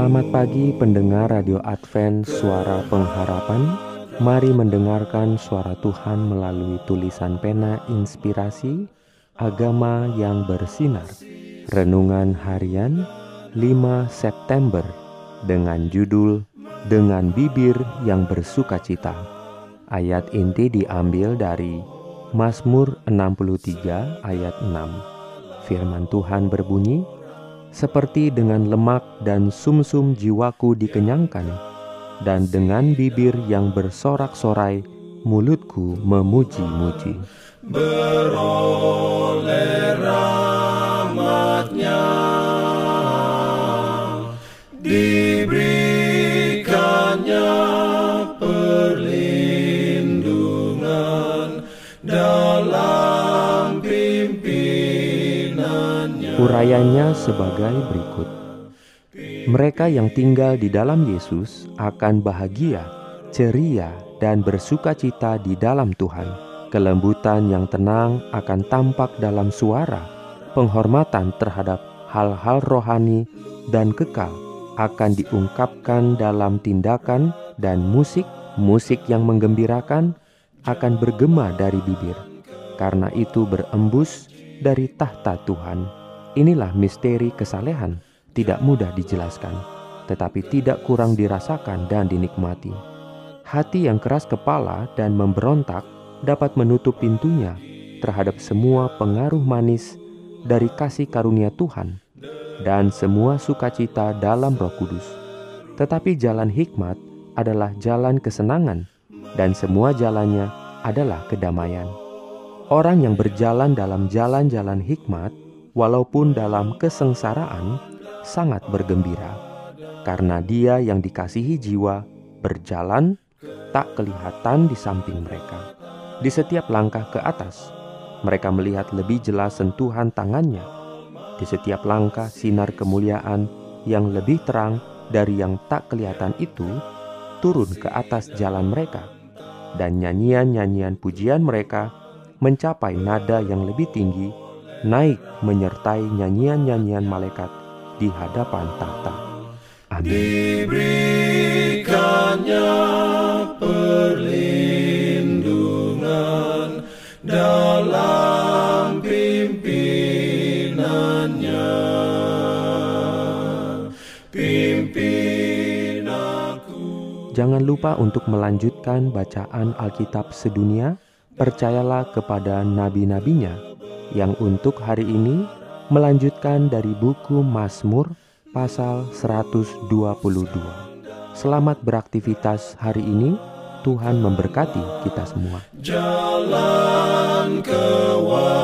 Selamat pagi pendengar Radio Advent Suara Pengharapan. Mari mendengarkan suara Tuhan melalui tulisan pena inspirasi Agama yang bersinar. Renungan harian 5 September Dengan judul Dengan bibir yang bersuka cita Ayat inti diambil dari Mazmur 63 ayat 6 Firman Tuhan berbunyi, seperti dengan lemak dan sumsum -sum jiwaku dikenyangkan, dan dengan bibir yang bersorak-sorai, mulutku memuji-muji. Urayanya sebagai berikut. Mereka yang tinggal di dalam Yesus akan bahagia, ceria, dan bersuka cita di dalam Tuhan. Kelembutan yang tenang akan tampak dalam suara, penghormatan terhadap hal-hal rohani dan kekal akan diungkapkan dalam tindakan dan musik, musik yang menggembirakan akan bergema dari bibir, karena itu berembus dari tahta Tuhan. Inilah misteri kesalehan, tidak mudah dijelaskan, tetapi tidak kurang dirasakan dan dinikmati. Hati yang keras kepala dan memberontak dapat menutup pintunya terhadap semua pengaruh manis dari kasih karunia Tuhan dan semua sukacita dalam Roh Kudus. Tetapi jalan hikmat adalah jalan kesenangan, dan semua jalannya adalah kedamaian. Orang yang berjalan dalam jalan-jalan hikmat, walaupun dalam kesengsaraan, sangat bergembira karena Dia yang dikasihi jiwa berjalan tak kelihatan di samping mereka. Di setiap langkah ke atas, mereka melihat lebih jelas sentuhan tangannya. Di setiap langkah sinar kemuliaan yang lebih terang dari yang tak kelihatan itu turun ke atas jalan mereka. Dan nyanyian-nyanyian pujian mereka mencapai nada yang lebih tinggi, naik menyertai nyanyian-nyanyian malaikat di hadapan tahta. Amin. Diberikannya perlindungan dalam pimpinannya. Pimpin aku. Jangan lupa untuk melanjutkan bacaan Alkitab sedunia. Percayalah kepada nabi-nabinya yang untuk hari ini melanjutkan dari buku Mazmur pasal 122. Selamat beraktivitas hari ini. Tuhan memberkati kita semua. Jalan kewajiban.